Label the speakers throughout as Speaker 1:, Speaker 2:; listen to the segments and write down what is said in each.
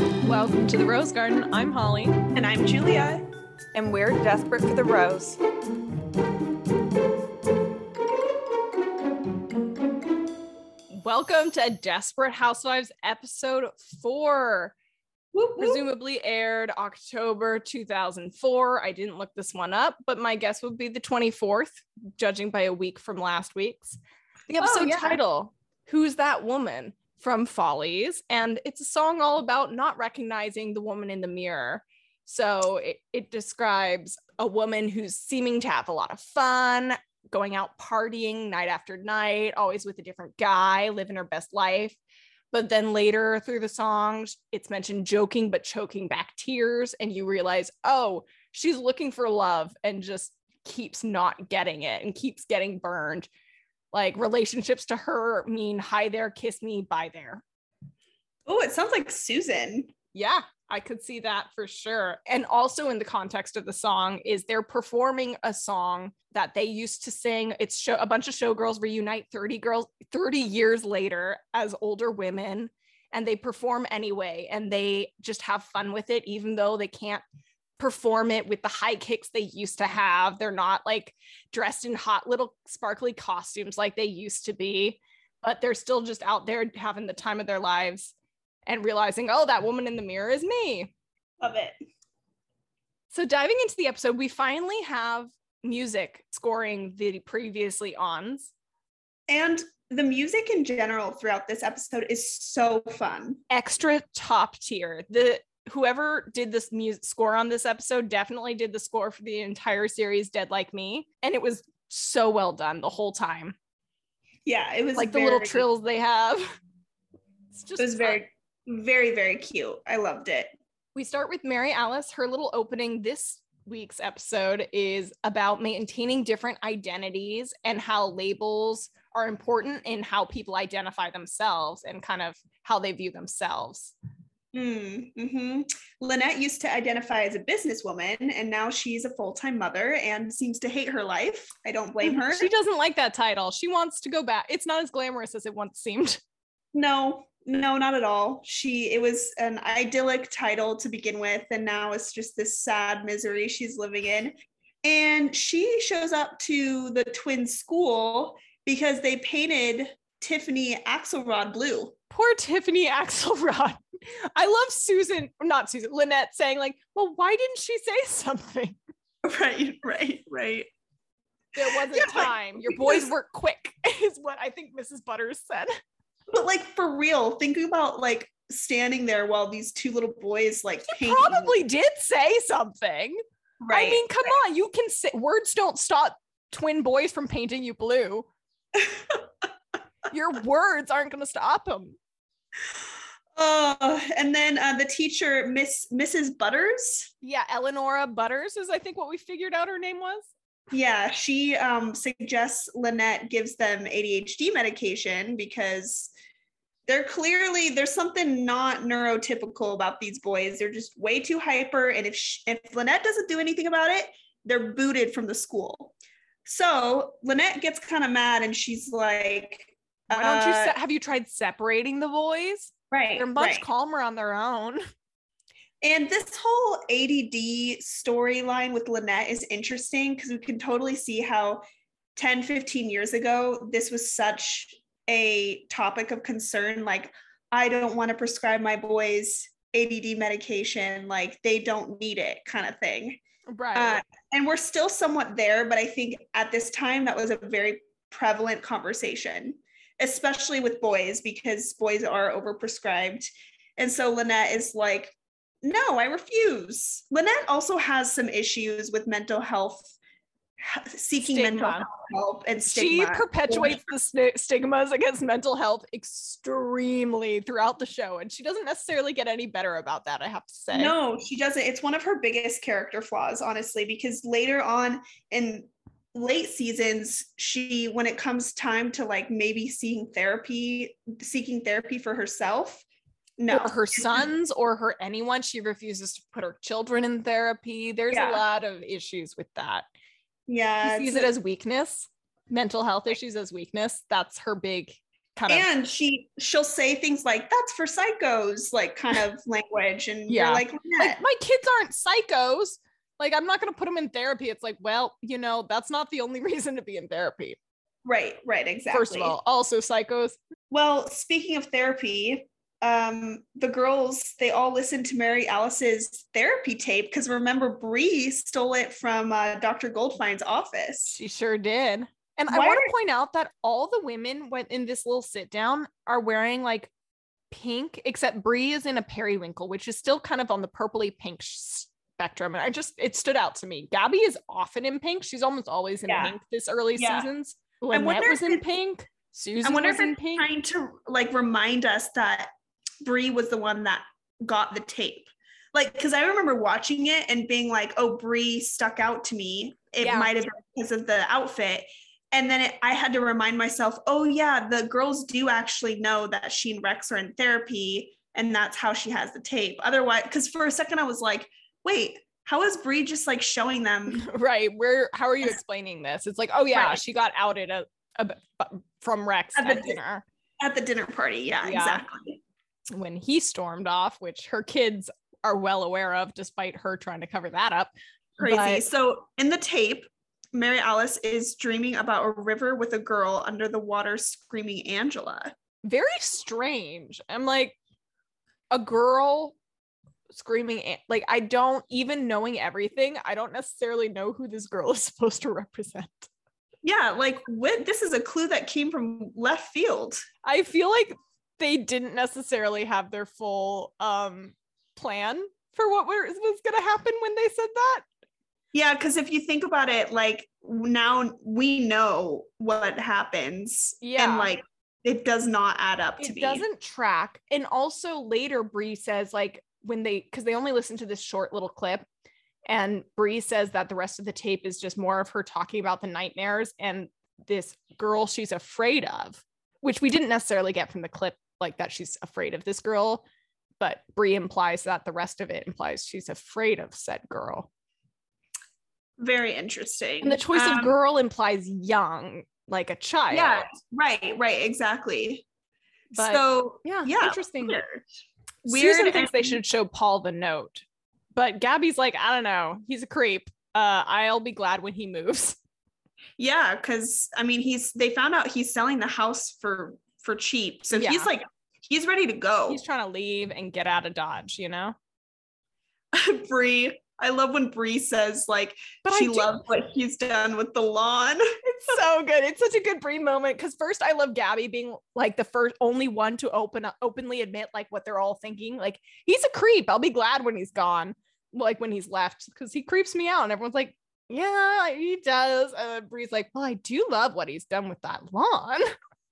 Speaker 1: Welcome to the Rose Garden. I'm Holly.
Speaker 2: And I'm Julia.
Speaker 3: And we're desperate for the rose.
Speaker 1: Welcome to Desperate Housewives episode four.
Speaker 2: Whoop, whoop.
Speaker 1: Presumably aired October 2004. I didn't look this one up, but my guess would be the 24th, judging by a week from last week's. The oh, episode
Speaker 2: yeah.
Speaker 1: title Who's That Woman? From Follies. And it's a song all about not recognizing the woman in the mirror. So it, it describes a woman who's seeming to have a lot of fun, going out partying night after night, always with a different guy, living her best life. But then later through the songs, it's mentioned joking but choking back tears. And you realize, oh, she's looking for love and just keeps not getting it and keeps getting burned. Like relationships to her mean hi there, kiss me, bye there.
Speaker 2: Oh, it sounds like Susan.
Speaker 1: Yeah, I could see that for sure. And also in the context of the song is they're performing a song that they used to sing. It's show a bunch of showgirls reunite 30 girls 30 years later as older women and they perform anyway and they just have fun with it even though they can't perform it with the high kicks they used to have. They're not like dressed in hot little sparkly costumes like they used to be, but they're still just out there having the time of their lives and realizing, oh, that woman in the mirror is me.
Speaker 2: Love it.
Speaker 1: So, diving into the episode, we finally have music scoring the previously ons.
Speaker 2: And the music in general throughout this episode is so fun.
Speaker 1: Extra top tier. The whoever did this music score on this episode definitely did the score for the entire series Dead Like Me. And it was so well done the whole time.
Speaker 2: Yeah, it was
Speaker 1: Like the little trills they have. It's just
Speaker 2: It was
Speaker 1: fun.
Speaker 2: very, very, very cute. I loved it.
Speaker 1: we start with Mary Alice. Her little opening this week's episode is about maintaining different identities and how labels are important in how people identify themselves and kind of how they view themselves.
Speaker 2: Mm, hmm Lynette used to identify as a businesswoman, and now she's a full time mother and seems to hate her life. I don't blame her.
Speaker 1: She doesn't like that title. She wants to go back. It's not as glamorous as it once seemed.
Speaker 2: No, no, not at all. She it was an idyllic title to begin with, and now it's just this sad misery she's living in. And she shows up to the twin school because they painted Tiffany Axelrod blue.
Speaker 1: Poor Tiffany Axelrod. I love Susan, not Susan, Lynette saying, like, well, why didn't she say something?
Speaker 2: Right, right, right.
Speaker 1: There wasn't
Speaker 2: Yeah,
Speaker 1: time. Your boys
Speaker 2: because-
Speaker 1: work quick, is what I think Mrs. Butters said.
Speaker 2: But like for real, thinking about like standing there while these two little boys like
Speaker 1: He
Speaker 2: paint.
Speaker 1: probably did say something.
Speaker 2: right.
Speaker 1: I mean, come on, you can say words don't stop twin boys from painting you blue. Your words aren't going to stop him.
Speaker 2: Uh, and then uh, the teacher, Miss Mrs. Butters.
Speaker 1: Yeah, Eleonora Butters is, I think, what we figured out her name was.
Speaker 2: Yeah, she um, suggests Lynette gives them ADHD medication because they're clearly there's something not neurotypical about these boys. They're just way too hyper, and if sh- if Lynette doesn't do anything about it, they're booted from the school. So Lynette gets kind of mad, and she's like,
Speaker 1: Why don't you
Speaker 2: uh,
Speaker 1: se- have you tried separating the boys?
Speaker 2: right?
Speaker 1: They're much
Speaker 2: right.
Speaker 1: calmer on their own.
Speaker 2: And this whole ADD storyline with Lynette is interesting because we can totally see how 10, 15 years ago, this was such a topic of concern. Like, I don't want to prescribe my boys ADD medication, like, they don't need it, kind of thing.
Speaker 1: Right.
Speaker 2: Uh, and we're still somewhat there, but I think at this time, that was a very prevalent conversation, especially with boys, because boys are overprescribed. And so Lynette is like, no, I refuse. Lynette also has some issues with mental health, seeking mental health help and stigma.
Speaker 1: she perpetuates the sti- stigmas against mental health extremely throughout the show. And she doesn't necessarily get any better about that, I have to say.
Speaker 2: No, she doesn't. It's one of her biggest character flaws, honestly, because later on in late seasons, she, when it comes time to like maybe seeing therapy, seeking therapy for herself, no.
Speaker 1: or her sons or her anyone. She refuses to put her children in therapy. There's
Speaker 2: Yeah.
Speaker 1: a lot of issues with that.
Speaker 2: yeah.
Speaker 1: She sees it as weakness, mental health issues as weakness. That's her big kind of
Speaker 2: and she she'll say things like that's for psychos like kind of language and
Speaker 1: Yeah.
Speaker 2: like,
Speaker 1: like my kids aren't psychos. Like I'm not going to put them in therapy. It's like, well, you know, that's not the only reason to be in therapy.
Speaker 2: right right exactly
Speaker 1: First of all, also psychos.
Speaker 2: well speaking of therapy um the girls they all listened to mary alice's therapy tape because remember Bree stole it from uh, dr Goldfine's office
Speaker 1: She sure did. And I
Speaker 2: Why
Speaker 1: want
Speaker 2: are-
Speaker 1: to point out that all the women went in this little sit down are wearing like pink, except Bree is in a periwinkle, which is still kind of on the purpley pink sh- spectrum. And I just it stood out to me. Gabby is often in pink. She's almost always in
Speaker 2: Yeah.
Speaker 1: pink this early
Speaker 2: Yeah.
Speaker 1: seasons.
Speaker 2: I
Speaker 1: Lynette was in pink. Susan
Speaker 2: i wonder
Speaker 1: was
Speaker 2: if
Speaker 1: in
Speaker 2: it's
Speaker 1: pink.
Speaker 2: trying to like remind us that Bree was the one that got the tape like because i remember watching it and being like oh Bree stuck out to me it
Speaker 1: Yeah.
Speaker 2: might have been because of the outfit and then it, i had to remind myself oh yeah the girls do actually know that she and rex are in therapy and that's how she has the tape otherwise because for a second i was like wait how is Bree just like showing them
Speaker 1: right. Where how are you explaining this? It's like, oh yeah,
Speaker 2: Right.
Speaker 1: she got outed a, a, from Rex
Speaker 2: At
Speaker 1: at,
Speaker 2: the di-
Speaker 1: dinner.
Speaker 2: at the dinner party yeah,
Speaker 1: Yeah.
Speaker 2: exactly
Speaker 1: when he stormed off, which her kids are well aware of, despite her trying to cover that up.
Speaker 2: crazy.
Speaker 1: But-
Speaker 2: so in the tape, Mary Alice is dreaming about a river with a girl under the water screaming Angela.
Speaker 1: very strange. I'm like, a girl screaming, like, I don't even knowing everything, I don't necessarily know who this girl is supposed to represent.
Speaker 2: Yeah, like what this is a clue that came from left field.
Speaker 1: I feel like they didn't necessarily have their full um plan for what was, was going to happen when they said that.
Speaker 2: Yeah, because if you think about it, like now we know what happens.
Speaker 1: Yeah.
Speaker 2: And like it does not add up to
Speaker 1: it
Speaker 2: me.
Speaker 1: doesn't track and also later Bree says like when they because they only listen to this short little clip and Bree says that the rest of the tape is just more of her talking about the nightmares and this girl she's afraid of which we didn't necessarily get from the clip like that she's afraid of this girl but Bree implies that the rest of it implies she's afraid of said girl
Speaker 2: Very interesting.
Speaker 1: and the choice
Speaker 2: Um,
Speaker 1: of girl implies young like a child
Speaker 2: Yeah, right, right, exactly.
Speaker 1: But-
Speaker 2: so
Speaker 1: yeah,
Speaker 2: yeah,
Speaker 1: interesting
Speaker 2: weird.
Speaker 1: Susan
Speaker 2: Weird
Speaker 1: thinks they should show Paul the note, but Gabby's like, I don't know, he's a creep. Uh, I'll be glad when he moves.
Speaker 2: Yeah, because I mean, he's they found out he's selling the house for for cheap, so
Speaker 1: Yeah.
Speaker 2: he's like he's ready to go.
Speaker 1: He's trying to leave and get out of Dodge, you know.
Speaker 2: Bree, I love when Bree says like
Speaker 1: But
Speaker 2: she loves what he's done with the lawn.
Speaker 1: It's so good. It's such a good Bree moment because first I love Gabby being like the first only one to open up, openly admit like what they're all thinking. Like he's a creep. I'll be glad when he's gone, like when he's left, because he creeps me out. And everyone's like, yeah, he does. Uh, Bree's like, well, I do love what he's done with that lawn.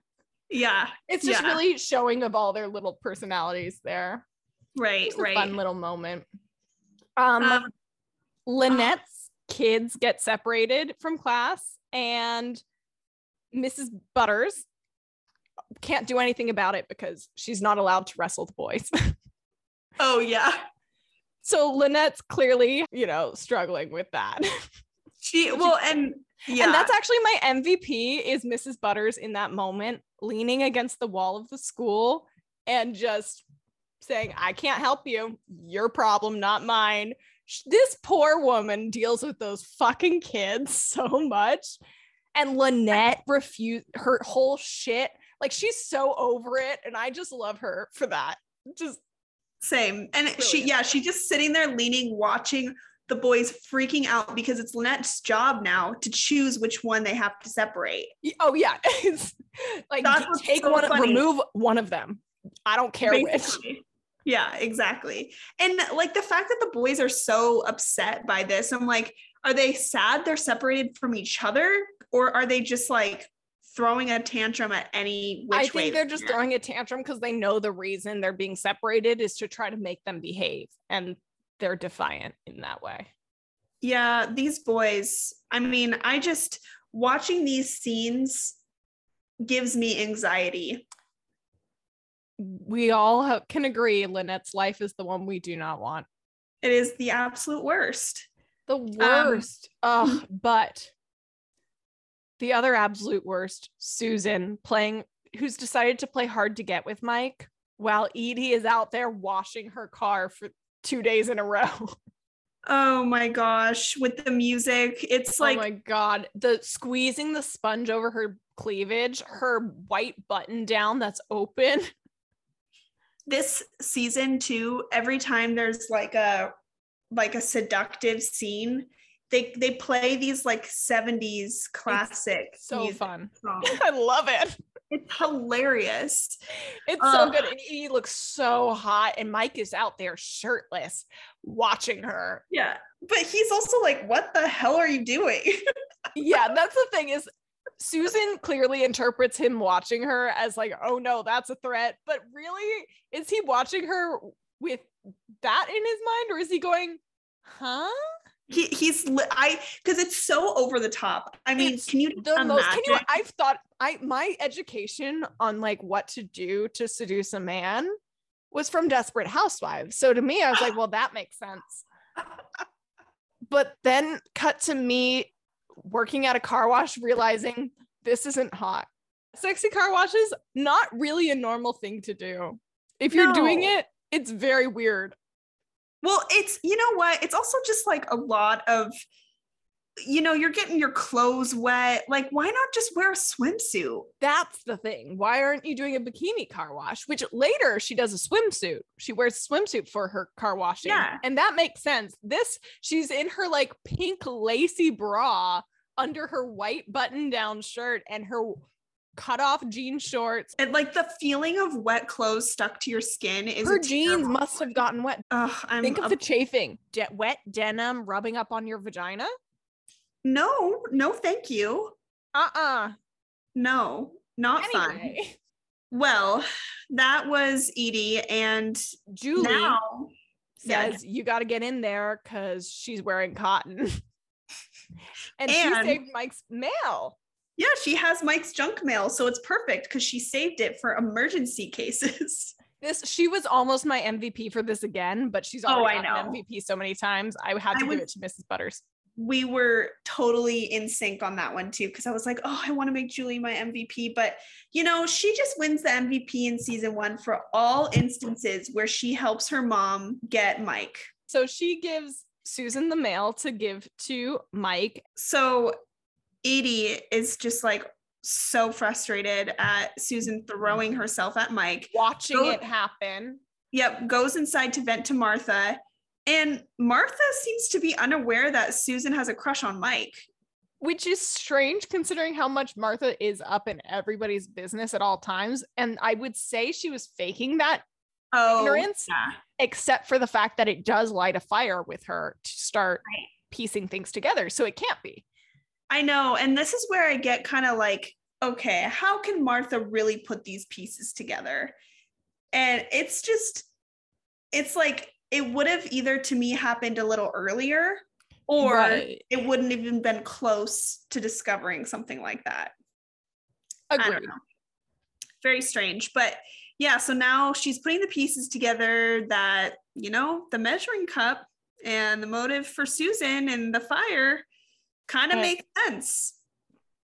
Speaker 2: yeah,
Speaker 1: It's just
Speaker 2: Yeah.
Speaker 1: really showing of all their little personalities there.
Speaker 2: right, right.
Speaker 1: fun little moment. Um,
Speaker 2: Um,
Speaker 1: Lynette's kids get separated from class, and Mrs. Butters can't do anything about it because she's not allowed to wrestle the boys.
Speaker 2: oh yeah.
Speaker 1: so Lynette's clearly, you know, struggling with that.
Speaker 2: She well and yeah.
Speaker 1: And that's actually my MVP is Mrs. Butters in that moment, leaning against the wall of the school and just saying, I can't help you. Your problem, not mine. This poor woman deals with those fucking kids so much. And Lynette refused her whole shit. Like she's so over it. And I just love her for that. Just
Speaker 2: Same. And she, yeah, she's just sitting there leaning, watching the boys freaking out because it's Lynette's job now to choose which one they have to separate.
Speaker 1: Oh yeah, it's like
Speaker 2: That's
Speaker 1: take
Speaker 2: so
Speaker 1: one,
Speaker 2: funny.
Speaker 1: remove one of them. I don't care which.
Speaker 2: Yeah, exactly. And like the fact that the boys are so upset by this, I'm like, are they sad they're separated from each other? Or are they just like throwing a tantrum at any which
Speaker 1: I
Speaker 2: way?
Speaker 1: think they're just
Speaker 2: can?
Speaker 1: throwing a tantrum because they know the reason they're being separated is to try to make them behave, and they're defiant in that way.
Speaker 2: Yeah, these boys, I mean, I just watching these scenes gives me anxiety.
Speaker 1: We all ha- can agree Lynette's life is the one we do not want.
Speaker 2: It is the absolute worst.
Speaker 1: The um, worst. Ugh, but the other absolute worst, Susan playing who's decided to play hard to get with Mike while Edie is out there washing her car for two days in a row.
Speaker 2: Oh my gosh, with the music, it's oh like
Speaker 1: oh my god, the squeezing the sponge over her cleavage, her white button down that's open.
Speaker 2: this season too. Every time there's like a like a seductive scene, they they play these like 70s classic
Speaker 1: So fun.
Speaker 2: songs.
Speaker 1: I love it.
Speaker 2: It's hilarious.
Speaker 1: It's so good. And Edie looks so hot, and Mike is out there shirtless watching her.
Speaker 2: Yeah. But he's also like, what the hell are you doing?
Speaker 1: Yeah, that's the thing is Susan clearly interprets him watching her as like, oh no, that's a threat. But really, is he watching her with that in his mind, or is he going, huh?
Speaker 2: he, he's I because it's so over the top. I mean,
Speaker 1: It's
Speaker 2: can you
Speaker 1: The most can you? I've thought I my education on like what to do to seduce a man was from Desperate Housewives. So to me, I was like, well, that makes sense. But then cut to me working at a car wash, realizing this isn't hot. Sexy car wash is not really a normal thing to do. If you're doing it, it's very weird.
Speaker 2: Well, it's you know what? It's also just like a lot of you know, you're getting your clothes wet. Like, why not just wear a swimsuit?
Speaker 1: That's the thing. Why aren't you doing a bikini car wash? Which later she does a swimsuit. She wears a swimsuit for her car washing.
Speaker 2: Yeah.
Speaker 1: And that makes sense. This, she's in her like pink lacy bra under her white button down shirt and her cut off jean shorts.
Speaker 2: And like the feeling of wet clothes stuck to your skin is
Speaker 1: Her jeans must have gotten wet.
Speaker 2: Ugh, I'm
Speaker 1: Think of
Speaker 2: a-
Speaker 1: the chafing. De- wet denim rubbing up on your vagina.
Speaker 2: No, no, thank you.
Speaker 1: Uh-uh.
Speaker 2: No, not fun.
Speaker 1: Anyway,
Speaker 2: Well, that was Edie, and
Speaker 1: Julie
Speaker 2: now yeah,
Speaker 1: says you got to get in there because she's wearing cotton. and, she saved Mike's mail.
Speaker 2: yeah, she has Mike's junk mail, so it's perfect because she saved it for emergency cases.
Speaker 1: This she was almost my MVP for this again, but she's
Speaker 2: Oh,
Speaker 1: already
Speaker 2: I
Speaker 1: gotten
Speaker 2: know.
Speaker 1: MVP so many times. I had
Speaker 2: I
Speaker 1: to give
Speaker 2: would-
Speaker 1: it to Mrs. Butters.
Speaker 2: We were totally in sync on that one too because I was like, oh, I want to make Julie my MVP, but you know, she just wins the MVP in season one for all instances where she helps her mom get Mike.
Speaker 1: So she gives Susan the mail to give to Mike.
Speaker 2: So Edie is just like so frustrated at Susan throwing herself at Mike.
Speaker 1: Watching it happen.
Speaker 2: Yep, goes inside to vent to Martha. And Martha seems to be unaware that Susan has a crush on Mike.
Speaker 1: Which is strange considering how much Martha is up in everybody's business at all times. And I would say she was faking that,
Speaker 2: Oh,
Speaker 1: Ignorance?
Speaker 2: yeah.
Speaker 1: except for the fact that it does light a fire with her to start
Speaker 2: Right.
Speaker 1: piecing things together. So it can't be.
Speaker 2: I know. And this is where I get kind of like, okay, how can Martha really put these pieces together? And it's just, it's like, it would have either to me happened a little earlier or
Speaker 1: Right.
Speaker 2: it wouldn't have even been close to discovering something like that. I
Speaker 1: Agreed.
Speaker 2: don't know. Very strange. But yeah, so now she's putting the pieces together that, you know, the measuring cup and the motive for Susan and the fire kind of make sense.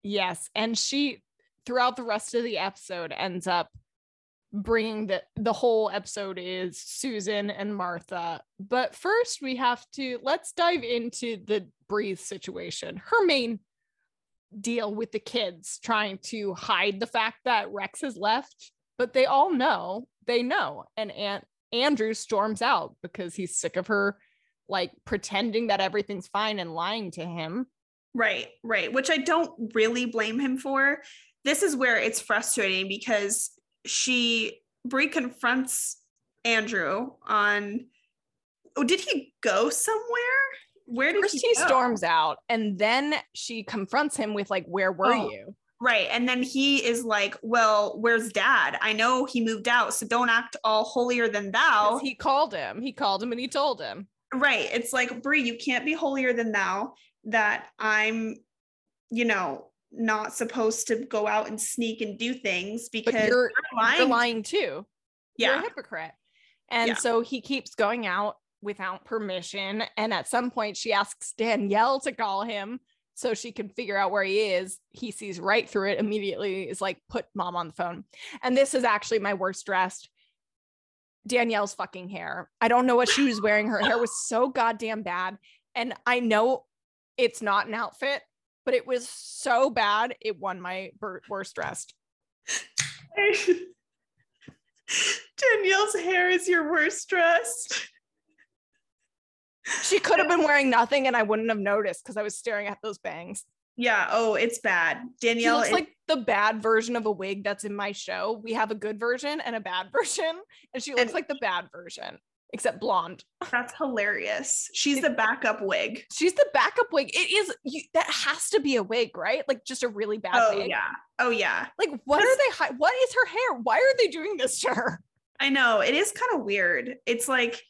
Speaker 1: Yes, and she throughout the rest of the episode ends up bringing the the whole episode is Susan and Martha. But first we have to let's dive into the Breathe situation. Her main deal with the kids trying to hide the fact that Rex has left, but they all know, they know. And Aunt Andrew storms out because he's sick of her like pretending that everything's fine and lying to him.
Speaker 2: Right, right. Which I don't really blame him for. This is where it's frustrating because she Bree confronts Andrew on oh, did he go somewhere? Where did
Speaker 1: First
Speaker 2: he,
Speaker 1: he storms out and then she confronts him with like where were
Speaker 2: Oh.
Speaker 1: you
Speaker 2: Right. And then he is like, Well, where's dad? I know he moved out, so don't act all holier than thou.
Speaker 1: he called him he called him and he told him
Speaker 2: right. It's like, Bree, you can't be holier than thou that I'm, you know, not supposed to go out and sneak and do things
Speaker 1: but
Speaker 2: because
Speaker 1: you're
Speaker 2: lying.
Speaker 1: you're lying too you're a hypocrite and
Speaker 2: Yeah.
Speaker 1: so he keeps going out without permission and at some point she asks danielle to call him so she can figure out where he is. He sees right through it immediately, is like, put mom on the phone. And this is actually my worst dressed. Danielle's fucking hair. I don't know what she was wearing. Her hair was so goddamn bad. And I know it's not an outfit, but it was so bad. It won my worst dressed.
Speaker 2: Danielle's hair is your worst dressed.
Speaker 1: She could have been wearing nothing and I wouldn't have noticed because I was staring at those bangs.
Speaker 2: Yeah. Oh, it's bad.
Speaker 1: She
Speaker 2: Danielle
Speaker 1: looks
Speaker 2: is-
Speaker 1: like the bad version of a wig that's in my show. We have a good version and a bad version, and she looks
Speaker 2: And-
Speaker 1: like the bad version, except blonde.
Speaker 2: that's hilarious. She's the backup wig.
Speaker 1: She's the backup wig. It is you, that has to be a wig, right? Like just a really bad
Speaker 2: Oh
Speaker 1: wig.
Speaker 2: yeah. Oh yeah.
Speaker 1: Like what are they? Hi- what is her hair? Why are they doing this to her?
Speaker 2: I know. It is kind of weird. It's like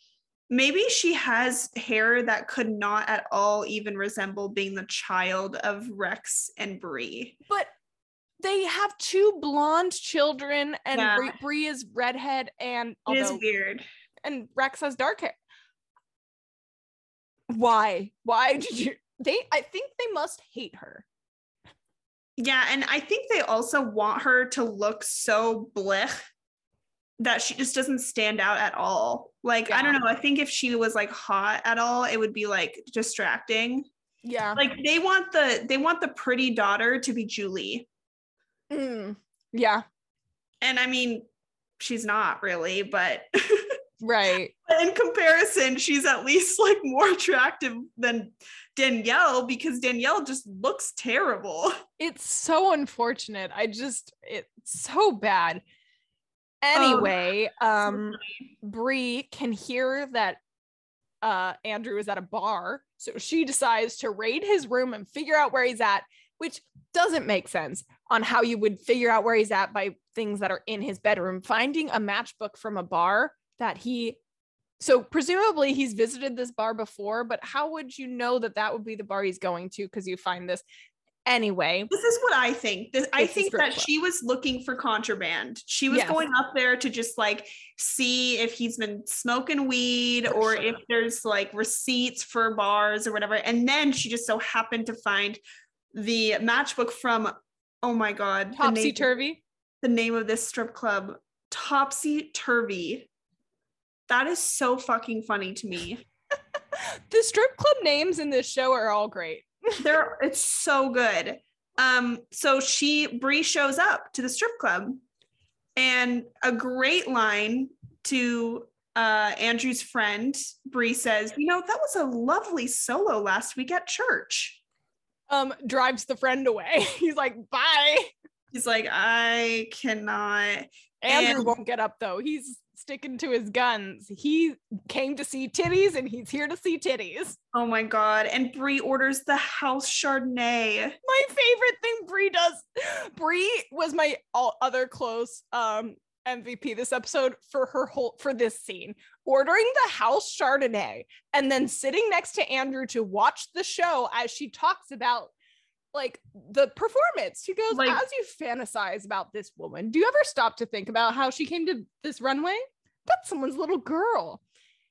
Speaker 2: maybe she has hair that could not at all even resemble being the child of Rex and Bree.
Speaker 1: But they have two blonde children, and
Speaker 2: Yeah.
Speaker 1: Bree, Bree is redhead, and
Speaker 2: It is weird.
Speaker 1: And Rex has dark hair. Why? Why did you? They, I think they must hate her.
Speaker 2: Yeah, and I think they also want her to look so blech that she just doesn't stand out at all. Like, I don't know. I think if she was like hot at all, it would be like distracting.
Speaker 1: Yeah.
Speaker 2: Like they want the they want the pretty daughter to be Julie.
Speaker 1: Mm, yeah.
Speaker 2: And I mean, she's not really, but
Speaker 1: Right.
Speaker 2: in comparison, she's at least like more attractive than Danielle because Danielle just looks terrible.
Speaker 1: It's so unfortunate. I just it's so bad. Anyway, um Bree can hear that uh Andrew is at a bar, so she decides to raid his room and figure out where he's at, which doesn't make sense on how you would figure out where he's at by things that are in his bedroom. Finding a matchbook from a bar that he so presumably he's visited this bar before, but how would you know that that would be the bar he's going to because you find this anyway?
Speaker 2: This is what I think. This, I think that
Speaker 1: club.
Speaker 2: she was looking for contraband. She was
Speaker 1: Yes.
Speaker 2: going up there to just like see if he's been smoking weed
Speaker 1: For
Speaker 2: or
Speaker 1: sure.
Speaker 2: if there's like receipts for bars or whatever. And then she just so happened to find the matchbook from oh my god,
Speaker 1: Topsy turvy.
Speaker 2: the name of this strip club, Topsy Turvy. That is so fucking funny to me.
Speaker 1: The strip club names in this show are all great.
Speaker 2: They're it's so good. Um, so she Bree shows up to the strip club, and a great line to uh Andrew's friend Bree says, "You know that was a lovely solo last week at church."
Speaker 1: Um, drives the friend away. He's like, bye.
Speaker 2: He's like, "I cannot."
Speaker 1: Andrew
Speaker 2: And-
Speaker 1: won't get up though. He's sticking to his guns. He came to see titties and he's here to see titties.
Speaker 2: Oh my god! And Bree orders the house Chardonnay.
Speaker 1: My favorite thing Bree does. Bree was my all other close um MVP this episode for her whole for this scene, ordering the house Chardonnay and then sitting next to Andrew to watch the show as she talks about like the performance. She goes,
Speaker 2: Like-
Speaker 1: as you fantasize about this woman, do you ever stop to think about how she came to this runway? That's someone's little girl.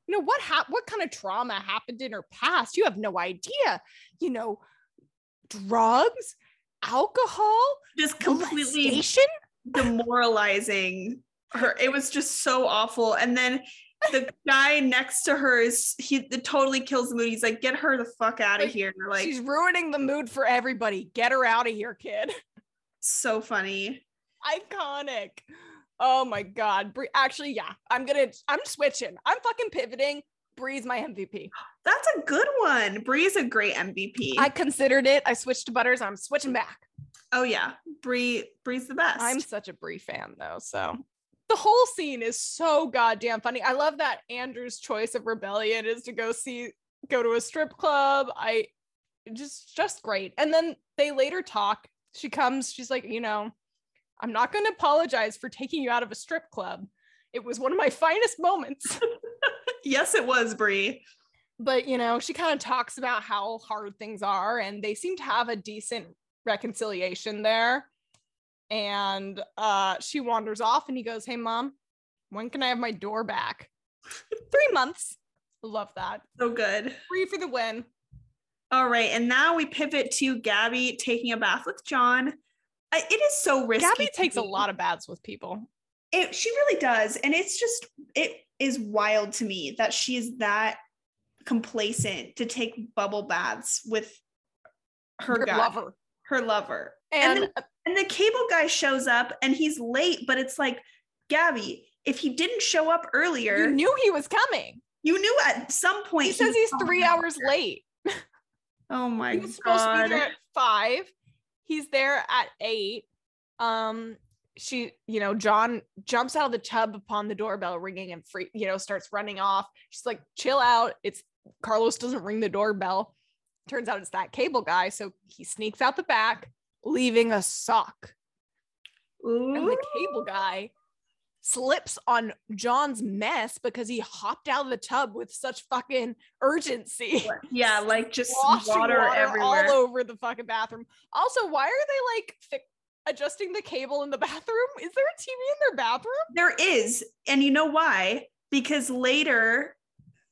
Speaker 1: You know what hap- what kind of trauma happened in her past? You have no idea. You know, drugs, alcohol,
Speaker 2: Just completely demoralizing her. It was just so awful. And then the guy next to her is he totally kills the mood. He's like, get her the fuck out of
Speaker 1: Like,
Speaker 2: here. Like
Speaker 1: She's ruining the mood for everybody. Get her out of here, kid.
Speaker 2: so funny.
Speaker 1: Iconic. Oh my god. Bree, actually, yeah. I'm gonna. I'm switching. I'm fucking pivoting. Bree's my MVP.
Speaker 2: That's a good one. Bree's a great MVP.
Speaker 1: I considered it. I switched to Butters. I'm switching back.
Speaker 2: oh yeah. Bree Bree's the best.
Speaker 1: I'm such a Bree fan though, so the whole scene is so goddamn funny. I love that Andrew's choice of rebellion is to go see go to a strip club. I just just great. And then they later talk. She comes, she's like, you know, I'm not going to apologize for taking you out of a strip club. It was one of my finest moments.
Speaker 2: yes, it was Bree.
Speaker 1: but you know, she kind of talks about how hard things are and they seem to have a decent reconciliation there. And uh she wanders off and he goes, "Hey mom, when can I have my door back?" 3 months. Love that.
Speaker 2: So good.
Speaker 1: Free for the win.
Speaker 2: All right, and now we pivot to Gabby taking a bath with John. It is so risky.
Speaker 1: Gabby takes a lot of baths with people.
Speaker 2: It, she really does, and it's just it is wild to me that she is that complacent to take bubble baths with her guy,
Speaker 1: lover.
Speaker 2: her lover. And
Speaker 1: And,
Speaker 2: then- uh, And the cable guy shows up and he's late, but it's like, Gabby, if he didn't show up earlier,
Speaker 1: you knew he was coming.
Speaker 2: you knew at some point.
Speaker 1: He says he's three hours late.
Speaker 2: Oh my god!
Speaker 1: He was supposed to be there at five. He's there at eight. Um, she, you know, John jumps out of the tub upon the doorbell ringing and free, you know, starts running off. She's like, chill out. It's Carlos doesn't ring the doorbell. Turns out it's that cable guy. So he sneaks out the back, leaving a sock. And the cable guy slips on John's mess because he hopped out of the tub with such fucking urgency.
Speaker 2: Yeah, like just
Speaker 1: Washing
Speaker 2: water, everywhere.
Speaker 1: all over the fucking bathroom. Also, why are they like fi- adjusting the cable in the bathroom? Is there a TV in their bathroom?
Speaker 2: There is, and you know why? Because later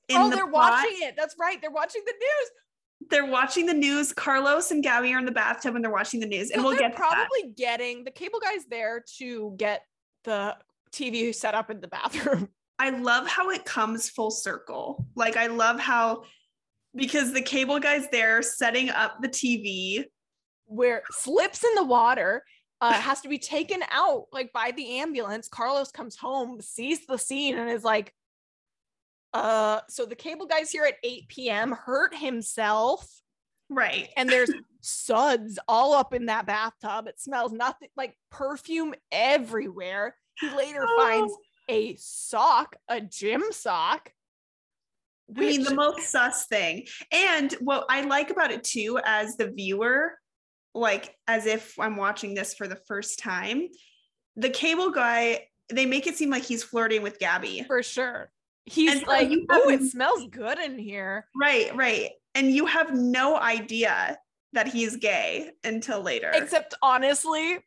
Speaker 2: in
Speaker 1: oh,
Speaker 2: the
Speaker 1: they're
Speaker 2: plot,
Speaker 1: watching it. That's right. They're watching the news.
Speaker 2: they're watching the news. Carlos and Gabby are in the bathtub and they're watching the news, and
Speaker 1: So
Speaker 2: we'll get
Speaker 1: probably getting the cable guy's there to get the TV set up in the bathroom.
Speaker 2: I love how it comes full circle. Like I love how because the cable guy's there setting up the TV.
Speaker 1: where slips in the water uh has to be taken out like by the ambulance carlos comes home sees the scene and is like uh so the cable guy's here at 8 p.m hurt himself
Speaker 2: Right.
Speaker 1: and there's suds all up in that bathtub it smells nothing like perfume everywhere he later oh. finds
Speaker 2: Oh.
Speaker 1: a sock a gym sock
Speaker 2: I mean, the most sus thing. And what I like about it too, as the viewer, like as if I'm watching this for the first time, the cable guy, they make it seem like he's flirting with Gabby.
Speaker 1: for sure he's
Speaker 2: And so
Speaker 1: like
Speaker 2: you
Speaker 1: oh it smells good in here
Speaker 2: Right, right. And you have no idea that he's gay until later.
Speaker 1: Except honestly,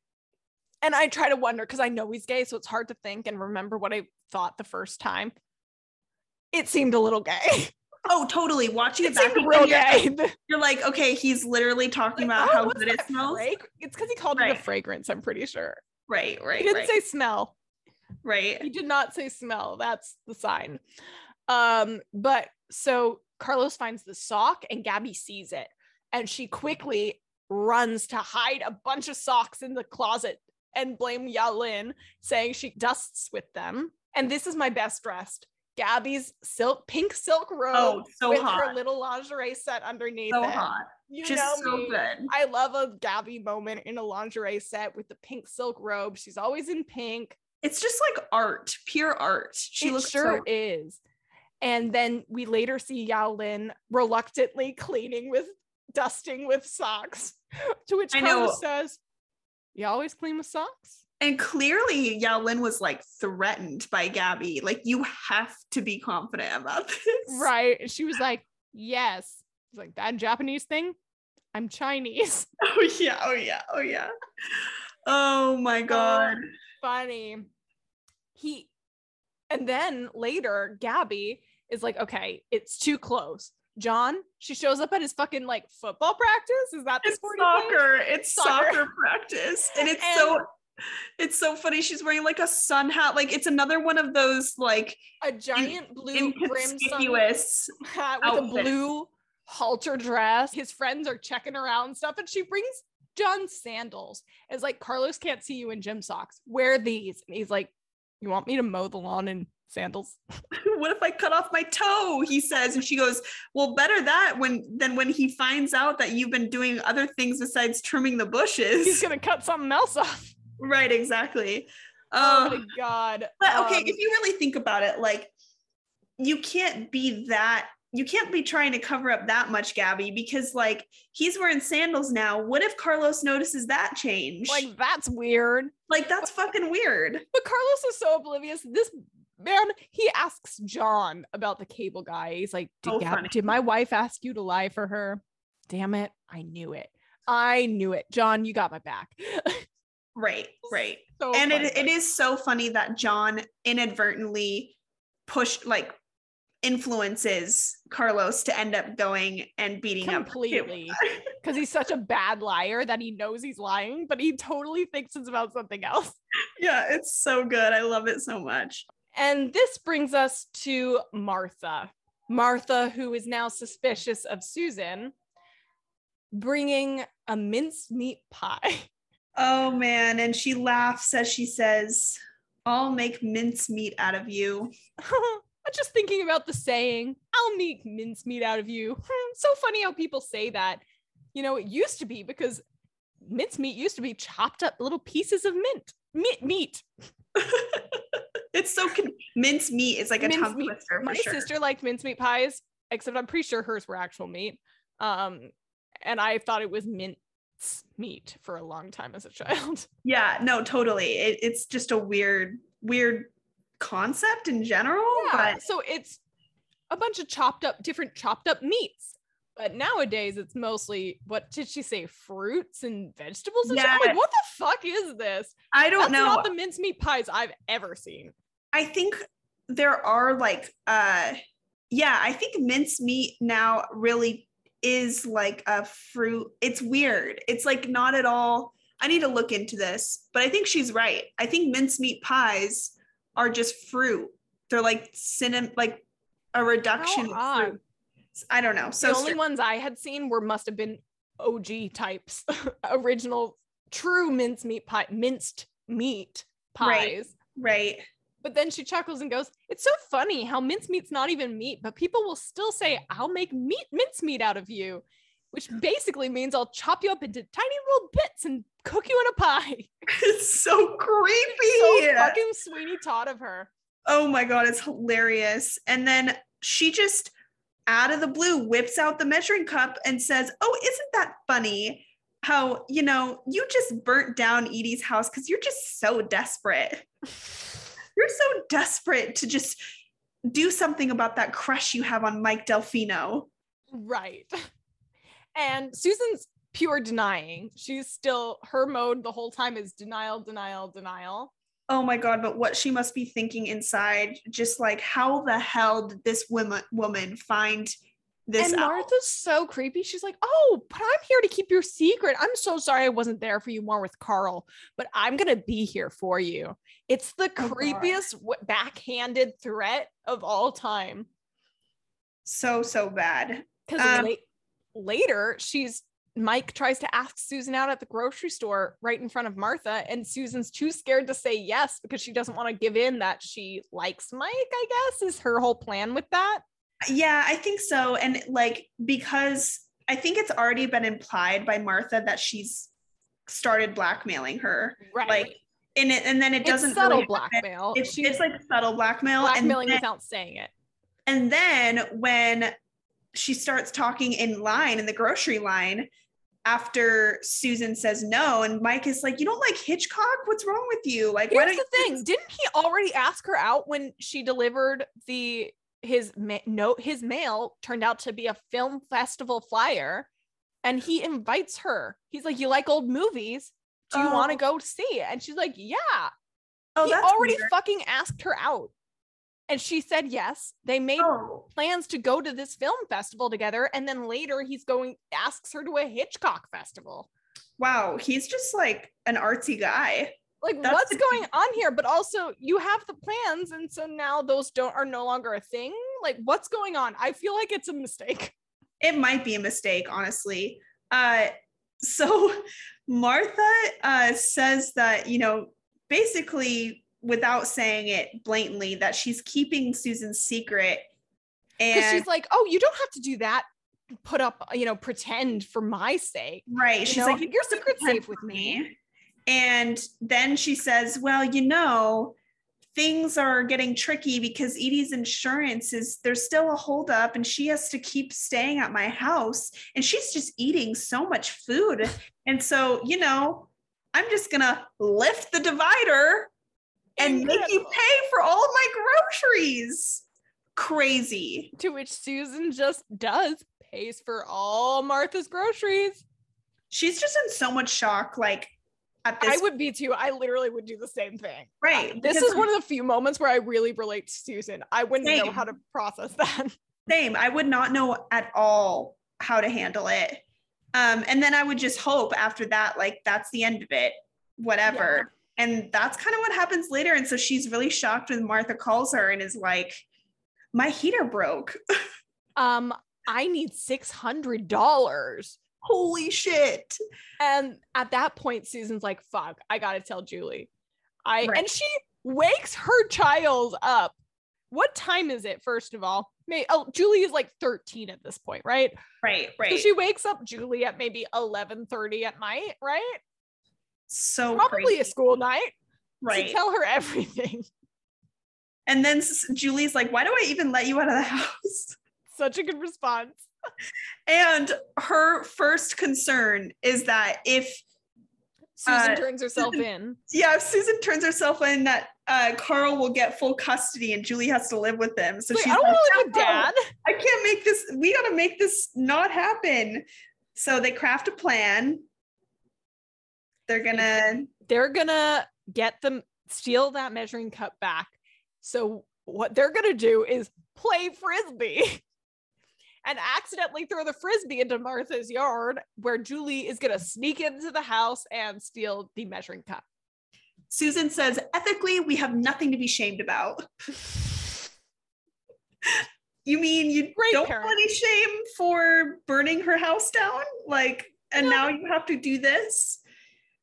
Speaker 1: and I try to wonder because I know he's gay, so it's hard to think and remember what I thought the first time. It seemed a little gay.
Speaker 2: oh, totally. Watching it,
Speaker 1: It
Speaker 2: back
Speaker 1: real
Speaker 2: you're,
Speaker 1: gay.
Speaker 2: you're like, okay, he's literally talking
Speaker 1: Like,
Speaker 2: about
Speaker 1: oh,
Speaker 2: how good it smells.
Speaker 1: frag- It's because he called it a fragrance. I'm pretty sure.
Speaker 2: Right, right,
Speaker 1: He didn't
Speaker 2: right,
Speaker 1: say smell.
Speaker 2: right.
Speaker 1: He did not say smell. That's the sign. Um, but so Carlos finds the sock and Gabby sees it, and she quickly runs to hide a bunch of socks in the closet and blame Yao Lin, saying she dusts with them. And this is my best dressed. Gabby's silk pink silk robe
Speaker 2: Oh, so
Speaker 1: with
Speaker 2: hot.
Speaker 1: her little lingerie set underneath
Speaker 2: So
Speaker 1: it.
Speaker 2: hot.
Speaker 1: You
Speaker 2: Just
Speaker 1: know
Speaker 2: so
Speaker 1: me.
Speaker 2: good.
Speaker 1: I love a Gabby moment in a lingerie set with the pink silk robe. She's always in pink.
Speaker 2: It's just like art, pure art. She
Speaker 1: it
Speaker 2: looks
Speaker 1: sure
Speaker 2: so
Speaker 1: is. And then we later see Yao Lin reluctantly cleaning with dusting with socks. To which
Speaker 2: I know.
Speaker 1: Carlos says, You always clean with socks?
Speaker 2: And clearly, Yao Lin was like threatened by Gabby. Like, you have to be confident about this.
Speaker 1: Right. She was like, Yes. He's like, That Japanese thing? I'm Chinese.
Speaker 2: Oh, yeah. Oh, yeah. Oh, yeah. Oh, my God.
Speaker 1: Funny. He and then later, Gabby is like, okay, it's too close. John, she shows up at his fucking like football practice. Is that the
Speaker 2: It's soccer. It's
Speaker 1: Soccer.
Speaker 2: soccer. practice. And it's so. It's so funny. She's wearing like a sun hat. Like it's another one of those like
Speaker 1: A giant blue brim sun
Speaker 2: inconspicuous.
Speaker 1: hat with a blue halter dress. His friends are checking and stuff, and she brings John sandals. It's like Carlos can't see you in gym socks. Wear these, and he's like, "You want me to mow the lawn in sandals?"
Speaker 2: what if I cut off my toe? He says, and she goes, "Well, better that when than when he finds out that you've been doing other things besides trimming the bushes."
Speaker 1: He's gonna cut something else off.
Speaker 2: right, exactly.
Speaker 1: Oh,
Speaker 2: Uh,
Speaker 1: my god!
Speaker 2: but okay,
Speaker 1: Um,
Speaker 2: if you really think about it, like you can't be that. You can't be trying to cover up that much, Gabby, because like he's wearing sandals now. What if Carlos notices that change?
Speaker 1: like that's weird.
Speaker 2: like that's fucking weird.
Speaker 1: But Carlos is so oblivious. This man, he asks John about the cable guy. He's like, did,
Speaker 2: So
Speaker 1: Gab- did my wife ask you to lie for her? Damn it. I knew it. I knew it. John, you got my back.
Speaker 2: Right, right.
Speaker 1: so
Speaker 2: and it, it is so funny that John inadvertently pushed like influences Carlos to end up going and beating him.
Speaker 1: completely
Speaker 2: up
Speaker 1: because he's such a bad liar that he knows he's lying, but he totally thinks it's about something else.
Speaker 2: yeah, it's so good. I love it so much.
Speaker 1: And this brings us to Martha. Martha, who is now suspicious of Susan, bringing a mincemeat pie.
Speaker 2: Oh man, and she laughs as she says, "I'll make mincemeat out of you."
Speaker 1: I'm just thinking about the saying, I'll make mincemeat out of you. so funny how people say that. You know, it used to be because mincemeat used to be chopped up little pieces of mint, meat, meat.
Speaker 2: It's so con- mincemeat is like a tongue
Speaker 1: Mincemeat.
Speaker 2: twister.
Speaker 1: My
Speaker 2: sure.
Speaker 1: sister liked mincemeat pies, except I'm pretty sure hers were actual meat. Um, and I thought it was mince meat for a long time as a child.
Speaker 2: Yeah, no, totally. It, it's just a weird, weird concept in general.
Speaker 1: Yeah.
Speaker 2: But
Speaker 1: So it's a bunch of chopped up, different chopped up meats. But nowadays it's mostly what did she say? Fruits and vegetables and shit? I'm
Speaker 2: Yeah.
Speaker 1: like, what the fuck is this?
Speaker 2: I don't
Speaker 1: That's
Speaker 2: know.
Speaker 1: not the mincemeat pies I've ever seen.
Speaker 2: I think there are like uh yeah, I think mincemeat now really is like a fruit. It's weird. It's like not at all. I need to look into this, but I think she's right. I think mincemeat pies are just fruit. They're like cinnamon like a reduction of
Speaker 1: odd.
Speaker 2: fruit. I don't know. So the
Speaker 1: only
Speaker 2: str-
Speaker 1: ones I had seen were must have been OG types, original true mincemeat pie, minced meat pies.
Speaker 2: Right.
Speaker 1: pies.
Speaker 2: right.
Speaker 1: But then she chuckles and goes, It's so funny how mincemeat's not even meat, but people will still say, I'll make meat mincemeat out of you, which basically means I'll chop you up into tiny little bits and cook you in a pie.
Speaker 2: It's so creepy.
Speaker 1: So fucking Sweeney Todd of her.
Speaker 2: Oh my god, it's hilarious. And then she just out of the blue whips out the measuring cup and says, "Oh, isn't that funny? How, you know, you just burnt down Edie's house cuz you're just so desperate. You're so desperate to just do something about that crush you have on Mike Delfino."
Speaker 1: Right. And Susan's pure denying. She's still, her mode the whole time is denial, denial, denial.
Speaker 2: Oh my god, but what she must be thinking inside just like how the hell did this woman woman find this
Speaker 1: and
Speaker 2: out?
Speaker 1: Martha's so creepy. She's like, "Oh, but I'm here to keep your secret. I'm so sorry I wasn't there for you more with Carl, but I'm gonna be here for you." It's the
Speaker 2: Oh,
Speaker 1: creepiest backhanded threat of all time.
Speaker 2: so so bad.
Speaker 1: Because
Speaker 2: Um,
Speaker 1: later, she's Mike tries to ask Susan out at the grocery store right in front of Martha, and Susan's too scared to say yes because she doesn't want to give in that she likes Mike. I guess is her whole plan with that.
Speaker 2: Yeah, I think so. And like, because I think it's already been implied by Martha that she's started blackmailing her.
Speaker 1: Right.
Speaker 2: Like, And it, and then it doesn't
Speaker 1: subtle
Speaker 2: really-
Speaker 1: blackmail.
Speaker 2: It's, it's like subtle blackmail.
Speaker 1: blackmailing
Speaker 2: and then,
Speaker 1: without saying it.
Speaker 2: and then when she starts talking in line in the grocery line after Susan says no, and Mike is like, "You don't like Hitchcock? What's wrong with you? Like,
Speaker 1: Here's the thing: didn't he already ask her out when she delivered the his ma- note? His mail turned out to be a film festival flyer, and he invites her. He's like, "You like old movies? Do you want to
Speaker 2: Oh.
Speaker 1: go see it?" And she's like, "Yeah."
Speaker 2: Oh,
Speaker 1: he already
Speaker 2: weird.
Speaker 1: fucking asked her out, and she said yes. They made
Speaker 2: Oh.
Speaker 1: plans to go to this film festival together, and then later he's going asks her to a Hitchcock festival.
Speaker 2: Wow, he's just like an artsy guy.
Speaker 1: Like
Speaker 2: That's
Speaker 1: what's
Speaker 2: the-
Speaker 1: going on here? But also you have the plans and so now those don't are no longer a thing? Like what's going on? I feel like it's a mistake.
Speaker 2: It might be a mistake, honestly. Uh, so Martha uh, says that, you know, basically without saying it blatantly, that she's keeping Susan's secret.
Speaker 1: because
Speaker 2: And
Speaker 1: she's like oh you don't have to do that. Put up you know pretend for my sake
Speaker 2: right,
Speaker 1: you
Speaker 2: she's
Speaker 1: know,
Speaker 2: like,
Speaker 1: your
Speaker 2: "You have
Speaker 1: secret's safe with
Speaker 2: for
Speaker 1: me."
Speaker 2: And then she says, Well, you know, things are getting tricky because Edie's insurance is there's still a holdup and she has to keep staying at my house and she's just eating so much food. And so, you know, I'm just gonna lift the divider and make you pay for all of my groceries. Crazy.
Speaker 1: to which susan just does pays for all martha's groceries
Speaker 2: She's just in so much shock. Like,
Speaker 1: I would be too. I literally would do the same thing.
Speaker 2: right.
Speaker 1: This is one of the few moments where I really relate to Susan. I wouldn't know how to process that.
Speaker 2: same. I would not know at all how to handle it. Um, and then I would just hope after that, like that's the end of it, whatever. And that's kind of what happens later. And so she's really shocked when Martha calls her and is like, My heater broke.
Speaker 1: Um, I need six hundred dollars.
Speaker 2: Holy shit.
Speaker 1: And at that point, Susan's like, fuck, I gotta tell Julie. I
Speaker 2: Right.
Speaker 1: and she wakes her child up. What time is it, first of all? May oh, Julie is like 13 at this point, right?
Speaker 2: Right, right.
Speaker 1: So she wakes up Julie at maybe 11:30 at night, right?
Speaker 2: so
Speaker 1: Probably
Speaker 2: crazy.
Speaker 1: a school night.
Speaker 2: right.
Speaker 1: To tell her everything.
Speaker 2: and then Julie's like, Why do I even let you out of the house?
Speaker 1: Such a good response.
Speaker 2: And her first concern is that if
Speaker 1: Susan
Speaker 2: Uh,
Speaker 1: turns herself
Speaker 2: Susan-
Speaker 1: in.
Speaker 2: yeah, if Susan turns herself in, that uh, Carl will get full custody and Julie has to live with him. So
Speaker 1: Like,
Speaker 2: she's
Speaker 1: I don't
Speaker 2: like,
Speaker 1: want to live with dad.
Speaker 2: I can't make this. We got to make this not happen. So they craft a plan. They're gonna.
Speaker 1: They're gonna get them steal that measuring cup back. So what they're gonna do is play frisbee and accidentally throw the frisbee into Martha's yard, where Julie is gonna sneak into the house and steal the measuring cup.
Speaker 2: Susan says, ethically, we have nothing to be shamed about. You mean you
Speaker 1: Great
Speaker 2: don't
Speaker 1: parent.
Speaker 2: feel any shame for burning her house down? Like, and
Speaker 1: No.
Speaker 2: now you have to do this?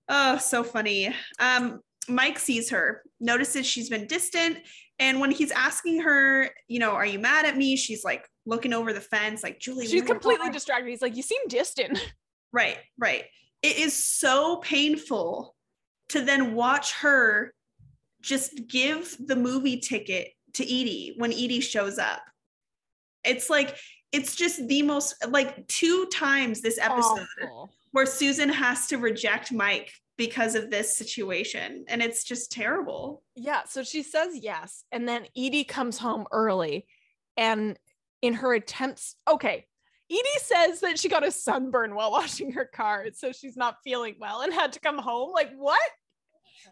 Speaker 2: Oh, so funny. Um, Mike sees her, notices she's been distant, and when he's asking her, you know, are you mad at me? She's like looking over the fence, like Julie.
Speaker 1: She's
Speaker 2: what do you
Speaker 1: completely distracted. He's like, "You seem distant."
Speaker 2: Right, right. It is so painful to then watch her just give the movie ticket to Edie when Edie shows up. It's like, it's just the most, like, two times this episode
Speaker 1: Awful.
Speaker 2: where Susan has to reject Mike because of this situation. And it's just terrible.
Speaker 1: Yeah, so she says yes, and then Edie comes home early, and in her attempts, okay, Edie says that she got a sunburn while washing her car, so she's not feeling well and had to come home. Like what?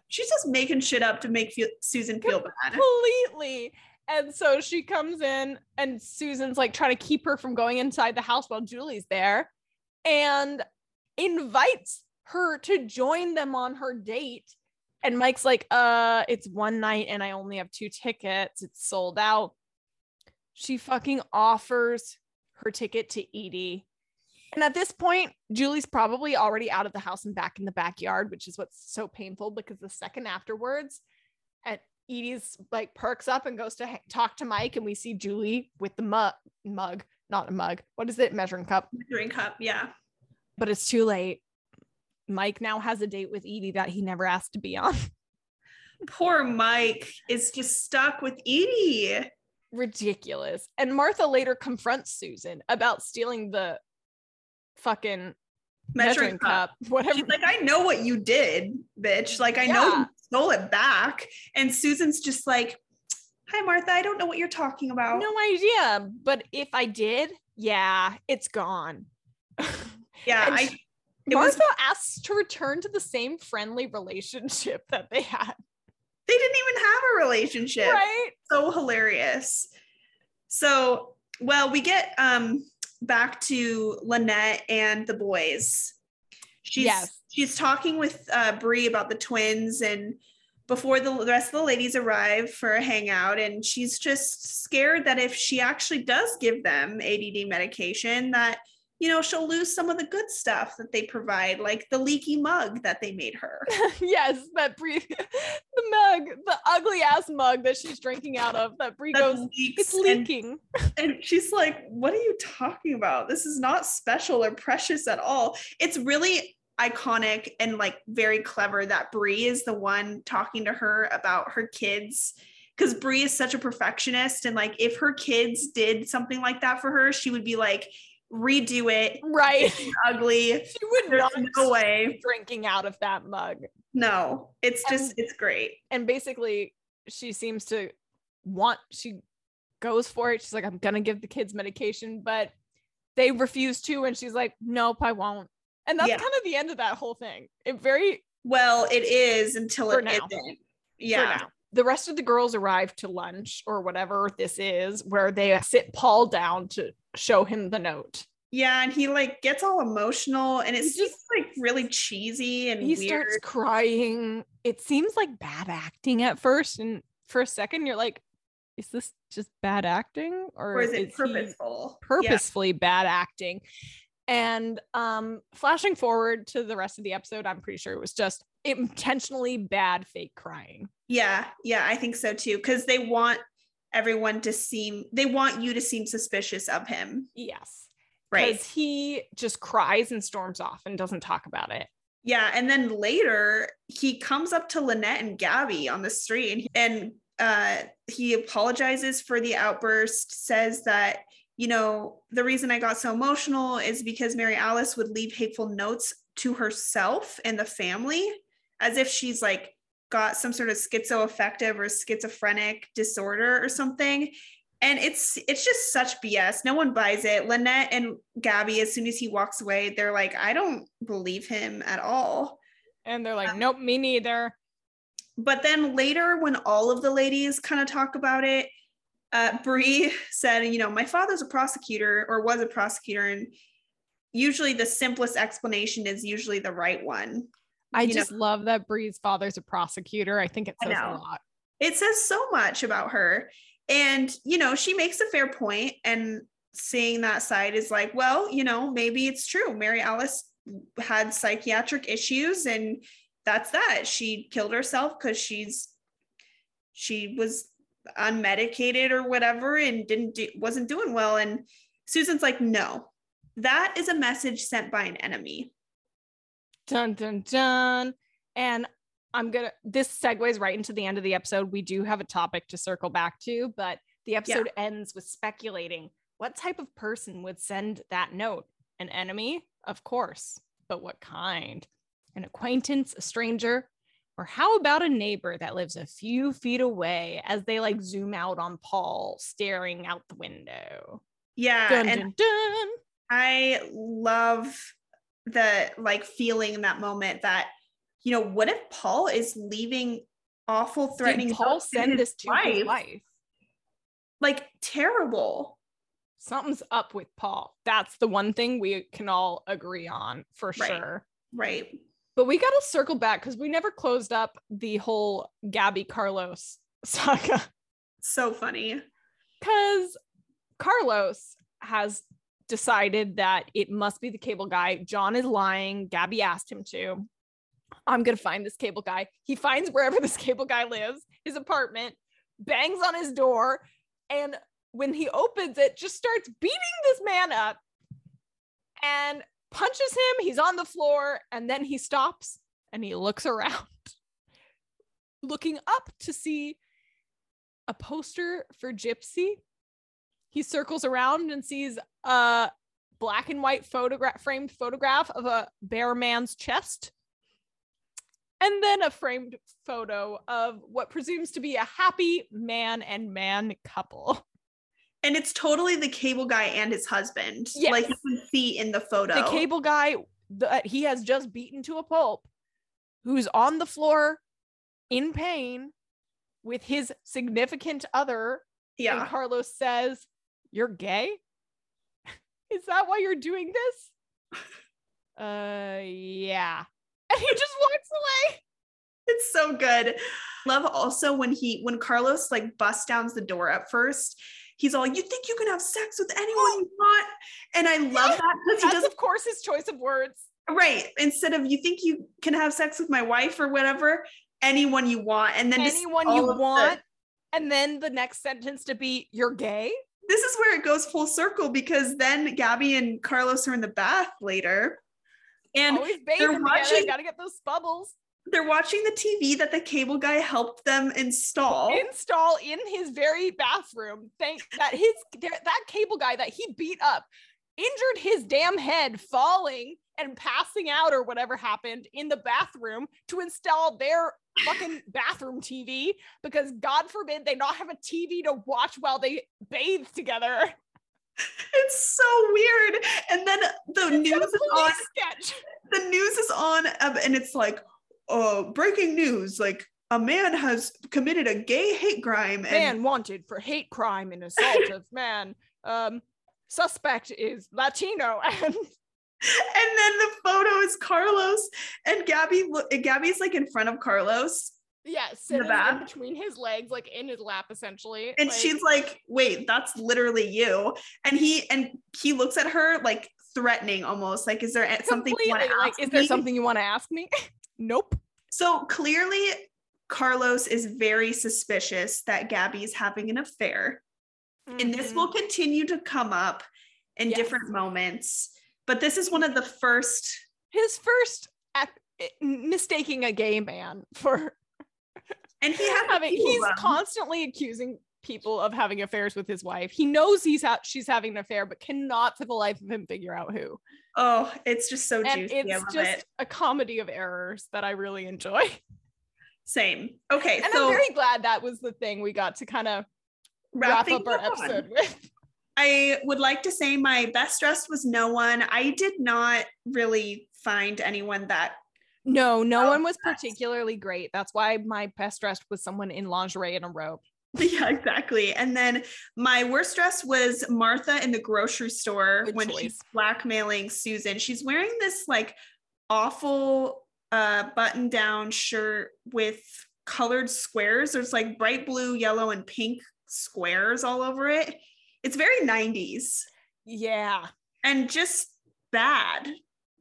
Speaker 2: She's just making shit up to make feel- Susan feel bad.
Speaker 1: Completely. And so she comes in, and Susan's like trying to keep her from going inside the house while Julie's there, and invites her to join them on her date. And Mike's like, uh, it's one night and I only have two tickets. It's sold out. She fucking offers her ticket to Edie. And at this point, Julie's probably already out of the house and back in the backyard, which is what's so painful because the second afterwards, and Edie's like perks up and goes to ha- talk to Mike, and we see Julie with the mug, mug, not a mug. What is it? Measuring cup.
Speaker 2: Measuring cup, yeah.
Speaker 1: But it's too late. Mike now has a date with Edie that he never asked to be on.
Speaker 2: Poor Mike is just stuck with Edie.
Speaker 1: Ridiculous. And Martha later confronts Susan about stealing the fucking measuring, cup. Whatever.
Speaker 2: She's like, I know what you did, bitch. Like, I know you stole it back. And Susan's just like, Hi, Martha. I don't know what you're talking about.
Speaker 1: no idea. But if I did, yeah, it's gone.
Speaker 2: yeah, I.
Speaker 1: she-
Speaker 2: It was,
Speaker 1: Martha asks to return to the same friendly relationship that they had.
Speaker 2: They didn't even have a relationship.
Speaker 1: Right?
Speaker 2: So hilarious. So, well, we get um back to Lynette and the boys. She's
Speaker 1: Yes.
Speaker 2: she's talking with uh Bree about the twins and before the rest of the ladies arrive for a hangout and she's just scared that if she actually does give them ADD medication that you know she'll lose some of the good stuff that they provide like the leaky mug that they made her.
Speaker 1: yes, that Bree, the mug, the ugly ass mug that she's drinking out of. That Bree
Speaker 2: That
Speaker 1: goes,
Speaker 2: leaks
Speaker 1: it's
Speaker 2: and-
Speaker 1: leaking.
Speaker 2: And she's like, What are you talking about? This is not special or precious at all. It's really iconic and like very clever that Bree is the one talking to her about her kids. Because Bree is such a perfectionist. And like, if her kids did something like that for her, she would be like, redo it,
Speaker 1: right.
Speaker 2: ugly.
Speaker 1: She would
Speaker 2: There's
Speaker 1: not
Speaker 2: no way.
Speaker 1: drinking out of that mug.
Speaker 2: No, it's just,
Speaker 1: And-
Speaker 2: it's great.
Speaker 1: And basically, she seems to want, she goes for it. She's like, I'm going to give the kids medication, but they refuse to. And she's like, Nope, I won't. And that's
Speaker 2: Yeah.
Speaker 1: kind of the end of that whole thing. It very
Speaker 2: Well, it is until it
Speaker 1: for
Speaker 2: Yeah.
Speaker 1: The rest of the girls arrive to lunch or whatever this is, where they sit Paul down to show him the note.
Speaker 2: Yeah, and he like gets all emotional and
Speaker 1: it's
Speaker 2: seems
Speaker 1: just-
Speaker 2: like really cheesy and
Speaker 1: he
Speaker 2: weird.
Speaker 1: starts crying. It seems like bad acting at first, and for a second, you're like, "Is this just bad acting, or,
Speaker 2: or is it
Speaker 1: he
Speaker 2: purposeful? Yeah.
Speaker 1: purposefully bad acting?" And um, flashing forward to the rest of the episode, I'm pretty sure it was just intentionally bad fake crying.
Speaker 2: Yeah, yeah, I think so too. Because they want everyone to seem, they want you to seem suspicious of him.
Speaker 1: Yes,
Speaker 2: Right.
Speaker 1: Because he just cries and storms off and doesn't talk about it.
Speaker 2: Yeah. And then later he comes up to Lynette and Gabby on the street and, and uh, he apologizes for the outburst, says that, you know, the reason I got so emotional is because Mary Alice would leave hateful notes to herself and the family as if she's like got some sort of schizoaffective or schizophrenic disorder or something. And it's it's just such BS. No one buys it. Lynette and Gabby, as soon as he walks away, they're like, I don't believe him at all.
Speaker 1: And they're like, "Nope, me neither."
Speaker 2: But then later, when all of the ladies kind of talk about it, uh, Bree said, you know, my father's a prosecutor or was a prosecutor, and usually the simplest explanation is usually the right one.
Speaker 1: I
Speaker 2: You know-
Speaker 1: just love that Bree's father's a prosecutor. I think it says a lot.
Speaker 2: It says so much about her. And, you know, she makes a fair point, and seeing that side is like, well, you know, maybe it's true. Mary Alice had psychiatric issues, and that's that. She killed herself because she's she was unmedicated or whatever and didn't do wasn't doing well. And Susan's like, no, that is a message sent by an enemy.
Speaker 1: Dun dun dun. And I'm gonna this segues right into the end of the episode. We do have a topic to circle back to, but the episode ends with speculating what type of person would send that note? An enemy? Of course. But what kind? An acquaintance, a stranger? Or how about a neighbor that lives a few feet away as they like zoom out on Paul staring out the window?
Speaker 2: Yeah.
Speaker 1: Dun
Speaker 2: and
Speaker 1: dun dun.
Speaker 2: I love the like feeling in that moment that, you know, what if Paul is leaving awful, threatening
Speaker 1: Did Paul send this to his
Speaker 2: wife?
Speaker 1: wife?
Speaker 2: Like terrible.
Speaker 1: something's up with Paul. That's the one thing we can all agree on for
Speaker 2: Right.
Speaker 1: sure.
Speaker 2: Right.
Speaker 1: But we got to circle back because we never closed up the whole Gabby Carlos saga.
Speaker 2: So funny.
Speaker 1: Because Carlos has decided that it must be the cable guy. John is lying. Gabby asked him to. I'm going to find this cable guy. He finds wherever this cable guy lives, his apartment, bangs on his door. And when he opens it, just starts beating this man up and punches him. He's on the floor. And then he stops and he looks around, looking up to see a poster for Gypsy. He circles around and sees a black and white photograph framed photograph of a bear man's chest. And then a framed photo of what presumes to be a happy man and man couple.
Speaker 2: And it's totally the cable guy and his husband.
Speaker 1: Yes.
Speaker 2: Like you can see in the photo.
Speaker 1: The cable guy that he has just beaten to a pulp, who's on the floor in pain with his significant other And
Speaker 2: Yeah.
Speaker 1: Carlos says, You're gay? Is that why you're doing this? Uh, yeah. And he just walks away.
Speaker 2: It's so good. Love also when he when Carlos like busts down the door at first. He's all, you think you can have sex with anyone you want? And I love that because he doesn't
Speaker 1: of course, his choice of words.
Speaker 2: right. Instead of you think you can have sex with my wife or whatever, anyone you want. And then
Speaker 1: Anyone you
Speaker 2: of the-
Speaker 1: want. And then the next sentence to be, You're gay?
Speaker 2: This is where it goes full circle because then Gabby and Carlos are in the bath later. And they're
Speaker 1: together.
Speaker 2: watching-
Speaker 1: Gotta get those bubbles.
Speaker 2: they're watching the TV that the cable guy helped them install.
Speaker 1: install in his very bathroom. Thank that his that cable guy that he beat up injured his damn head falling and passing out or whatever happened in the bathroom to install their fucking bathroom TV because God forbid they not have a TV to watch while they bathe together.
Speaker 2: It's so weird. And then the
Speaker 1: It's
Speaker 2: news is on.
Speaker 1: sketch.
Speaker 2: The news is on, um, and it's like, uh, breaking news, like a man has committed a gay hate crime. And
Speaker 1: Man wanted for hate crime and assault of man. Um, suspect is Latino and
Speaker 2: and then the photo is Carlos and Gabby. Gabby's like in front of Carlos,
Speaker 1: yeah,
Speaker 2: the
Speaker 1: sitting in
Speaker 2: back.
Speaker 1: between his legs, like in his lap, essentially.
Speaker 2: and
Speaker 1: like-
Speaker 2: she's like, "Wait, that's literally you." And he and he looks at her like threatening, almost like, "Is there something you want to
Speaker 1: like,
Speaker 2: ask
Speaker 1: is there
Speaker 2: me?"
Speaker 1: something you want to ask me? nope.
Speaker 2: So clearly, Carlos is very suspicious that Gabby is having an affair. And this
Speaker 1: Mhm.
Speaker 2: will continue to come up in
Speaker 1: Yes.
Speaker 2: different moments. But this is one of the first.
Speaker 1: his first ep- mistaking a gay man for
Speaker 2: And he has
Speaker 1: having
Speaker 2: a few of
Speaker 1: he's constantly accusing people of having affairs with his wife. He knows he's ha- she's having an affair, but cannot for the life of him figure out who.
Speaker 2: Oh, it's just so
Speaker 1: And
Speaker 2: juicy.
Speaker 1: It's just
Speaker 2: it.
Speaker 1: a comedy of errors that I really enjoy.
Speaker 2: Same. Okay,
Speaker 1: And
Speaker 2: so
Speaker 1: I'm very glad that was the thing we got to kind of wrap up our
Speaker 2: on.
Speaker 1: episode with.
Speaker 2: I would like to say my best dressed was no one. I did not really find anyone that
Speaker 1: No, no
Speaker 2: Oh,
Speaker 1: one was
Speaker 2: that's-
Speaker 1: particularly great. That's why my best dressed was someone in lingerie and a robe.
Speaker 2: yeah, exactly. And then my worst dress was Martha in the grocery store
Speaker 1: Good
Speaker 2: when
Speaker 1: choice.
Speaker 2: she's blackmailing Susan. She's wearing this like awful uh button down shirt with colored squares. There's like bright blue, yellow, and pink squares all over it. It's very 90s
Speaker 1: Yeah.
Speaker 2: and just bad.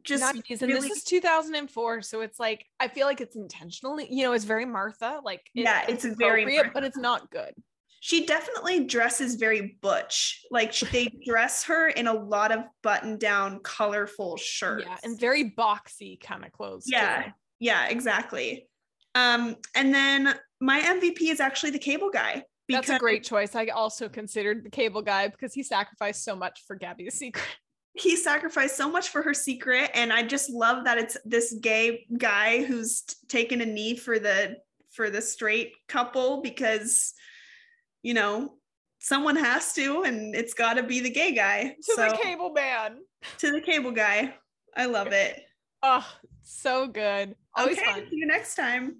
Speaker 2: Just
Speaker 1: 90s and this is 2004 so it's like i feel like it's intentionally you know it's very martha like it-
Speaker 2: Yeah, it's very
Speaker 1: appropriate, but it's not good
Speaker 2: she definitely dresses very butch. Like they dress her in a lot of button down, colorful shirts.
Speaker 1: yeah and very boxy kind of clothes too.
Speaker 2: yeah, yeah, exactly. Um, and then my MVP is actually the cable guy
Speaker 1: that's a great choice i also considered the cable guy because he sacrificed so much for gabby's secret
Speaker 2: he sacrificed so much for her secret, and I just love that it's this gay guy who's t- taken a knee for the for the straight couple because you know someone has to, and it's got to be the gay guy.
Speaker 1: to
Speaker 2: so
Speaker 1: the cable man
Speaker 2: to the cable guy, I love it.
Speaker 1: oh so good always
Speaker 2: okay,
Speaker 1: fun
Speaker 2: see you next time.